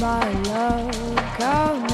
my love. Coming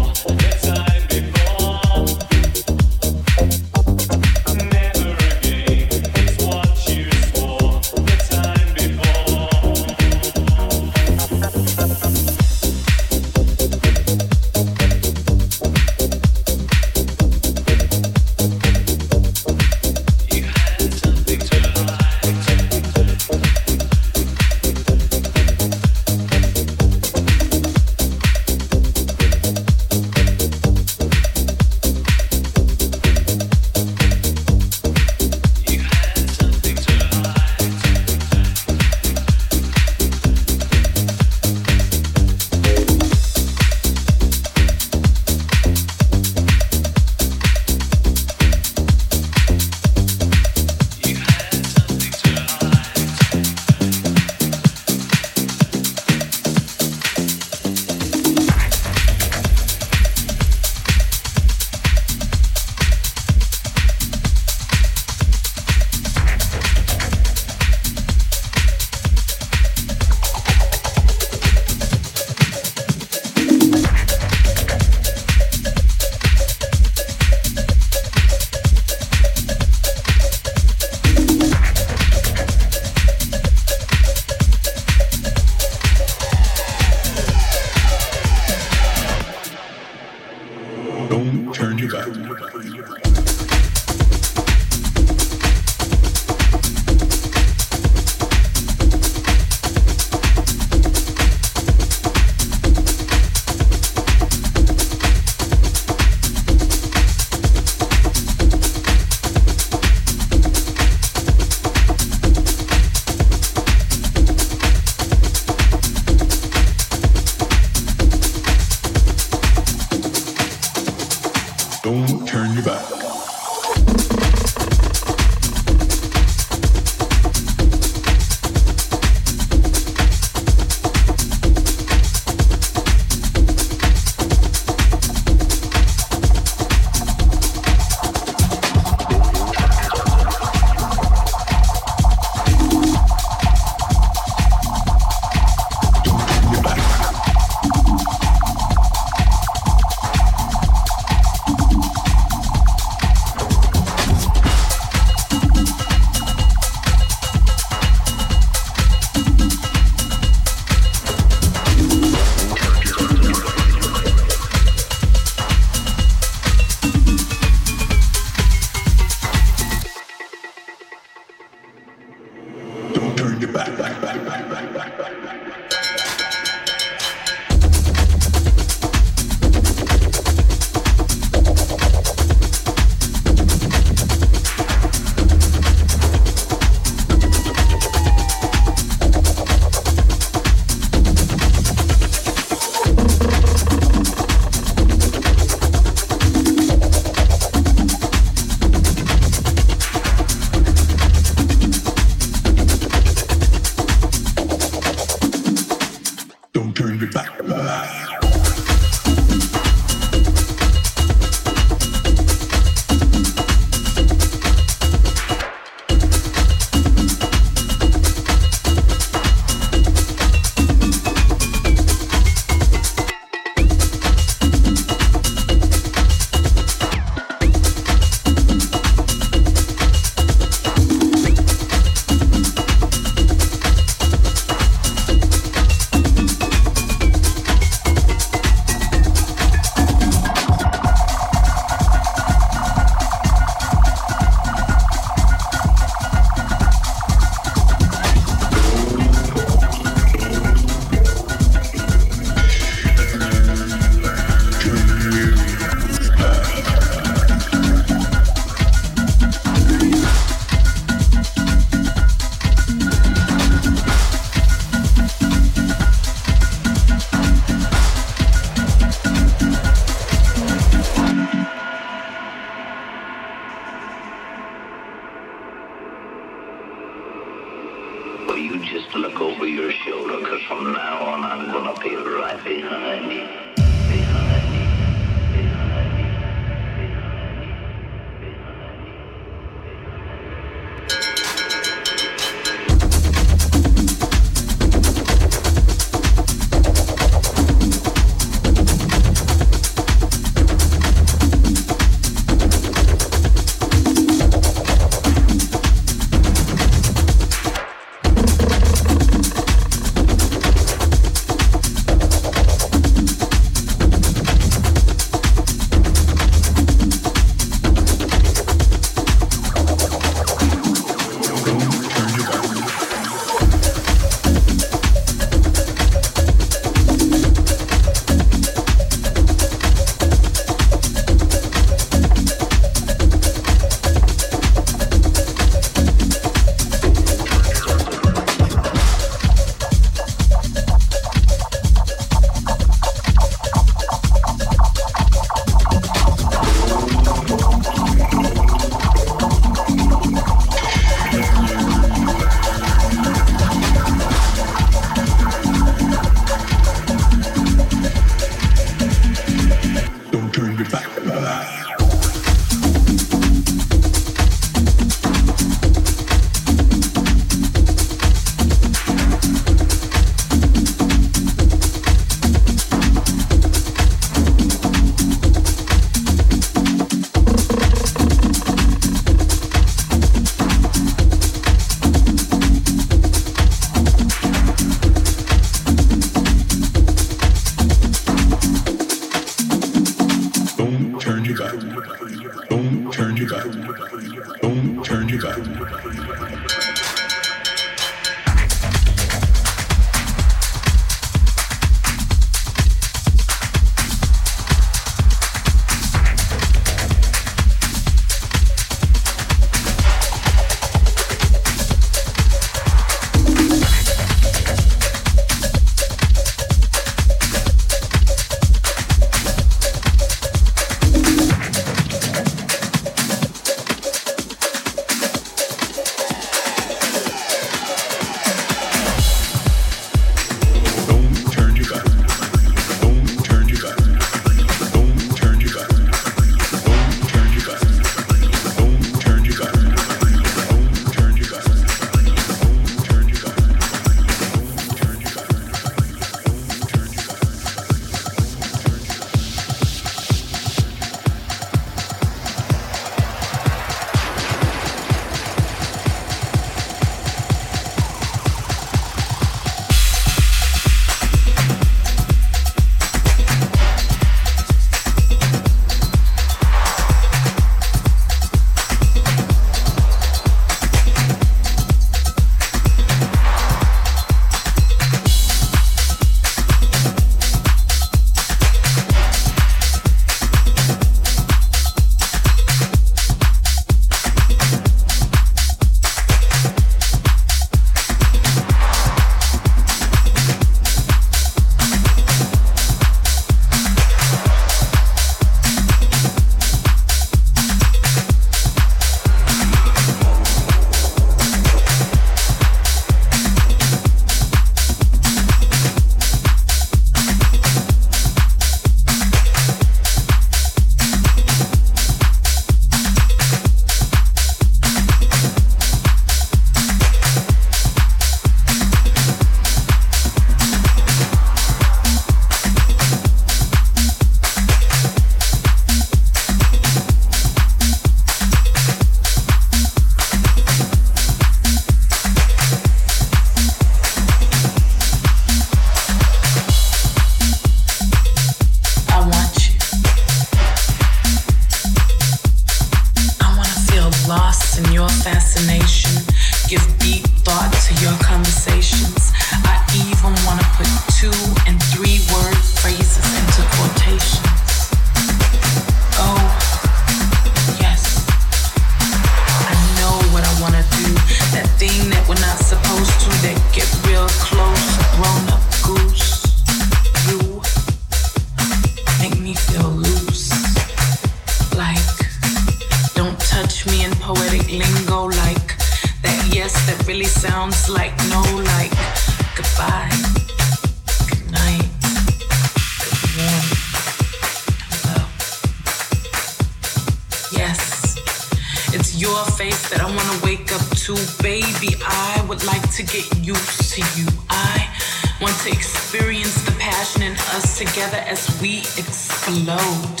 your face that I wanna wake up to. Baby, I would like to get used to you. I want to experience the passion in us together as we explode.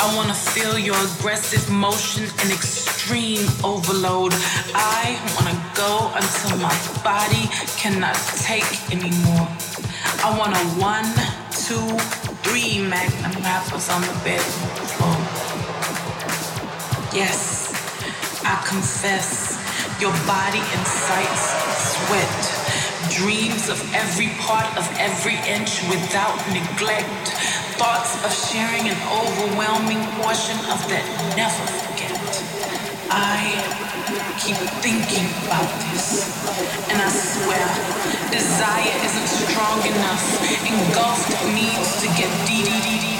I wanna feel your aggressive motion and extreme overload. I wanna go until my body cannot take anymore. I wanna one, two, three magnum wrappers on the bed. Yes confess. Your body incites sweat, dreams of every part of every inch without neglect, thoughts of sharing an overwhelming portion of that never forget. I keep thinking about this, and I swear, desire isn't strong enough. Engulfed needs to get deep.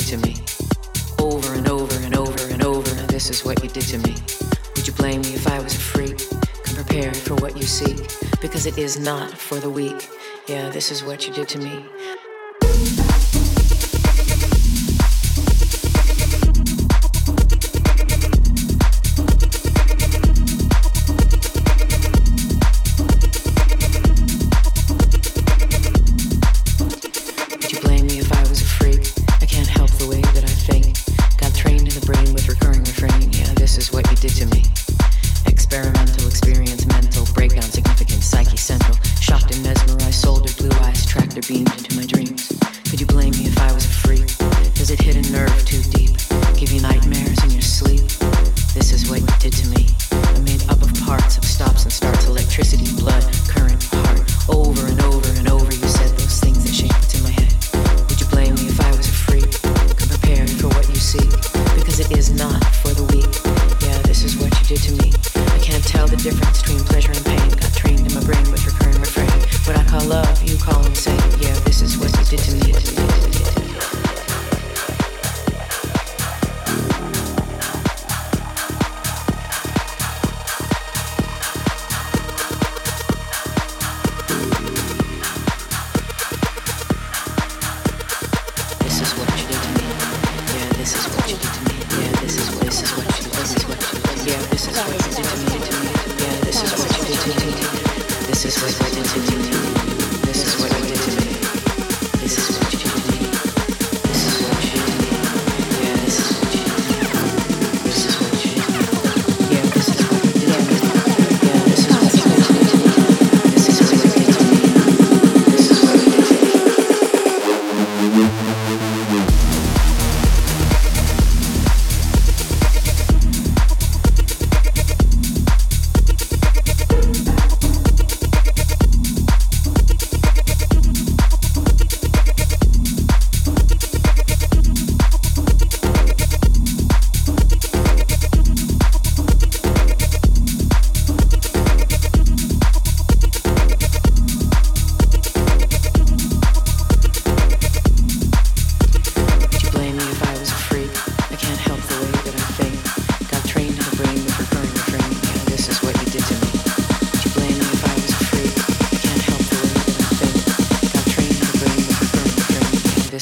did to me. Over and over and over and over, and this is what you did to me. Would you blame me if I was a freak? Come prepared for what you seek, because it is not for the weak. Yeah, this is what you did to me.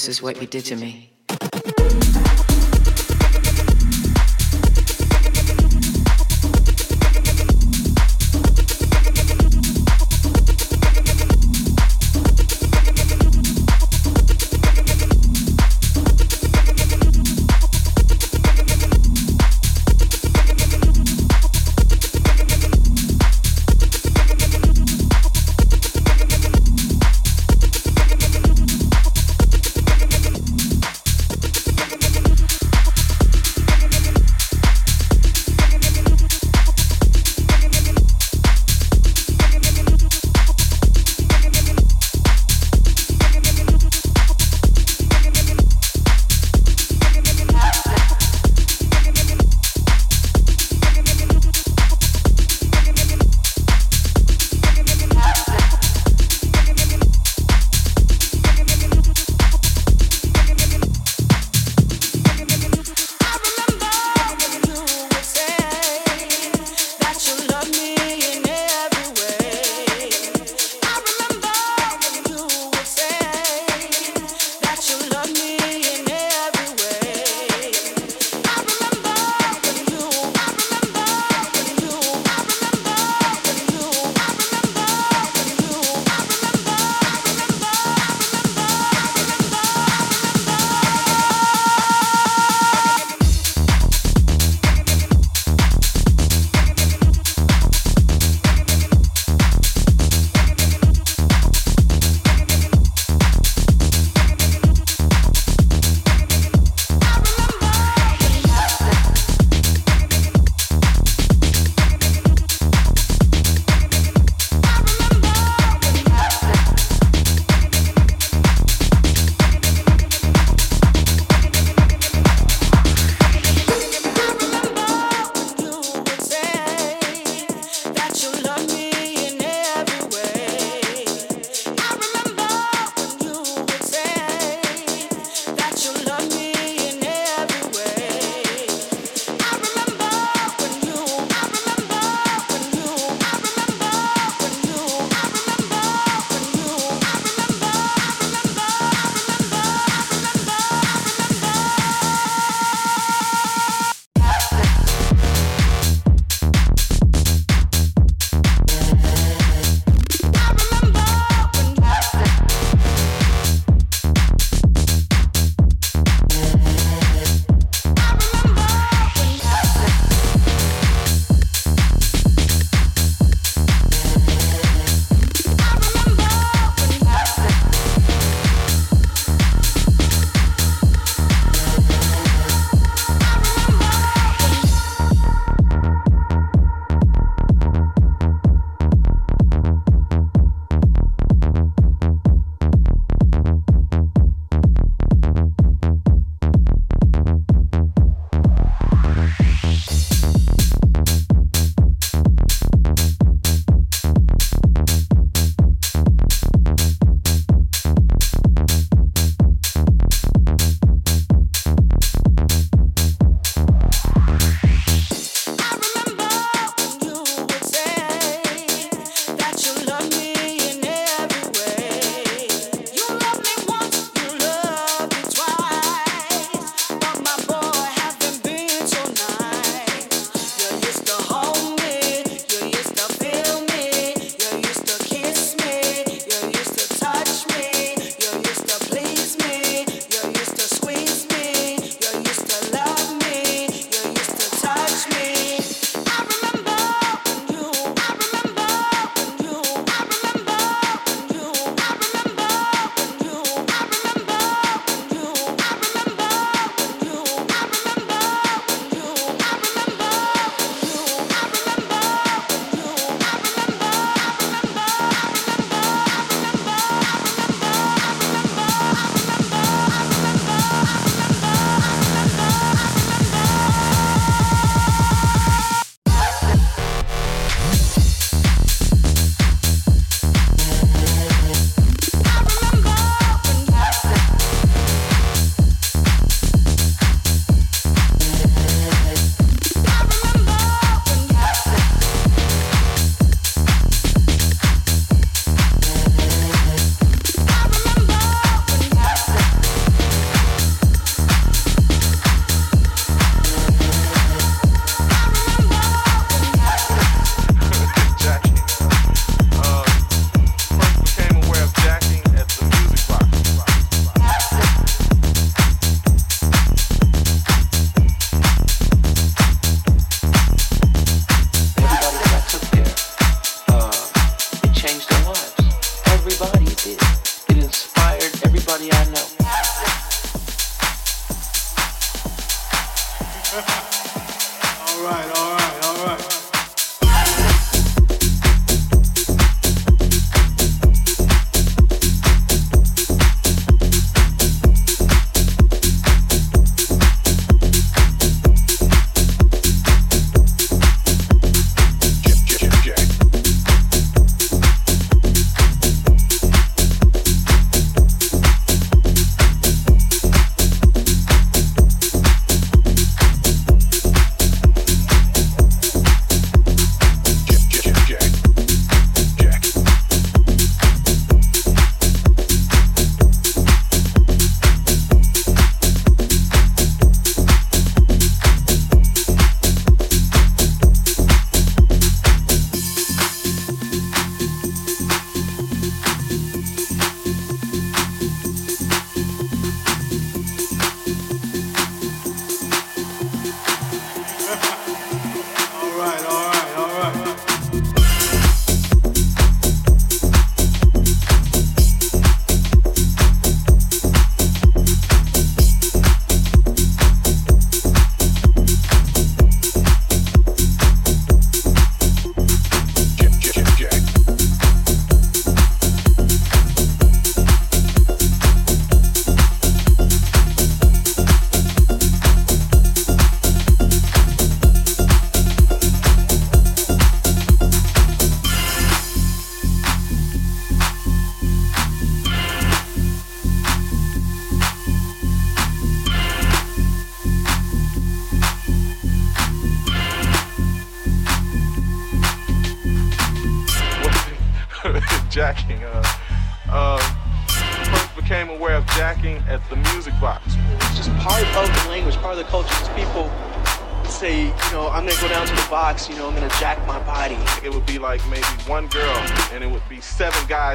this is what you did to me.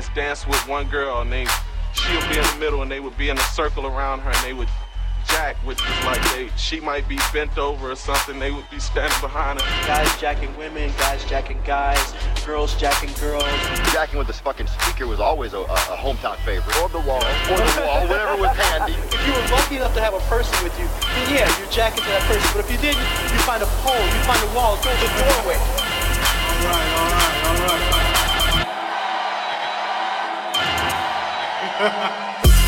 Seven guys dance with one girl, and they she'll be in the middle, and they would be in a circle around her, and they would jack, which is like they she might be bent over or something. They would be standing behind her. Guys jacking women, guys jacking guys, girls jacking girls. Jacking with this fucking speaker was always a, a, a hometown favorite. Or the wall. Or the wall, whatever was handy. If you were lucky enough to have a person with you, then yeah, you're jacking to that person. But if you didn't, you find a pole, you find a wall, go to the doorway. First Ha ha ha!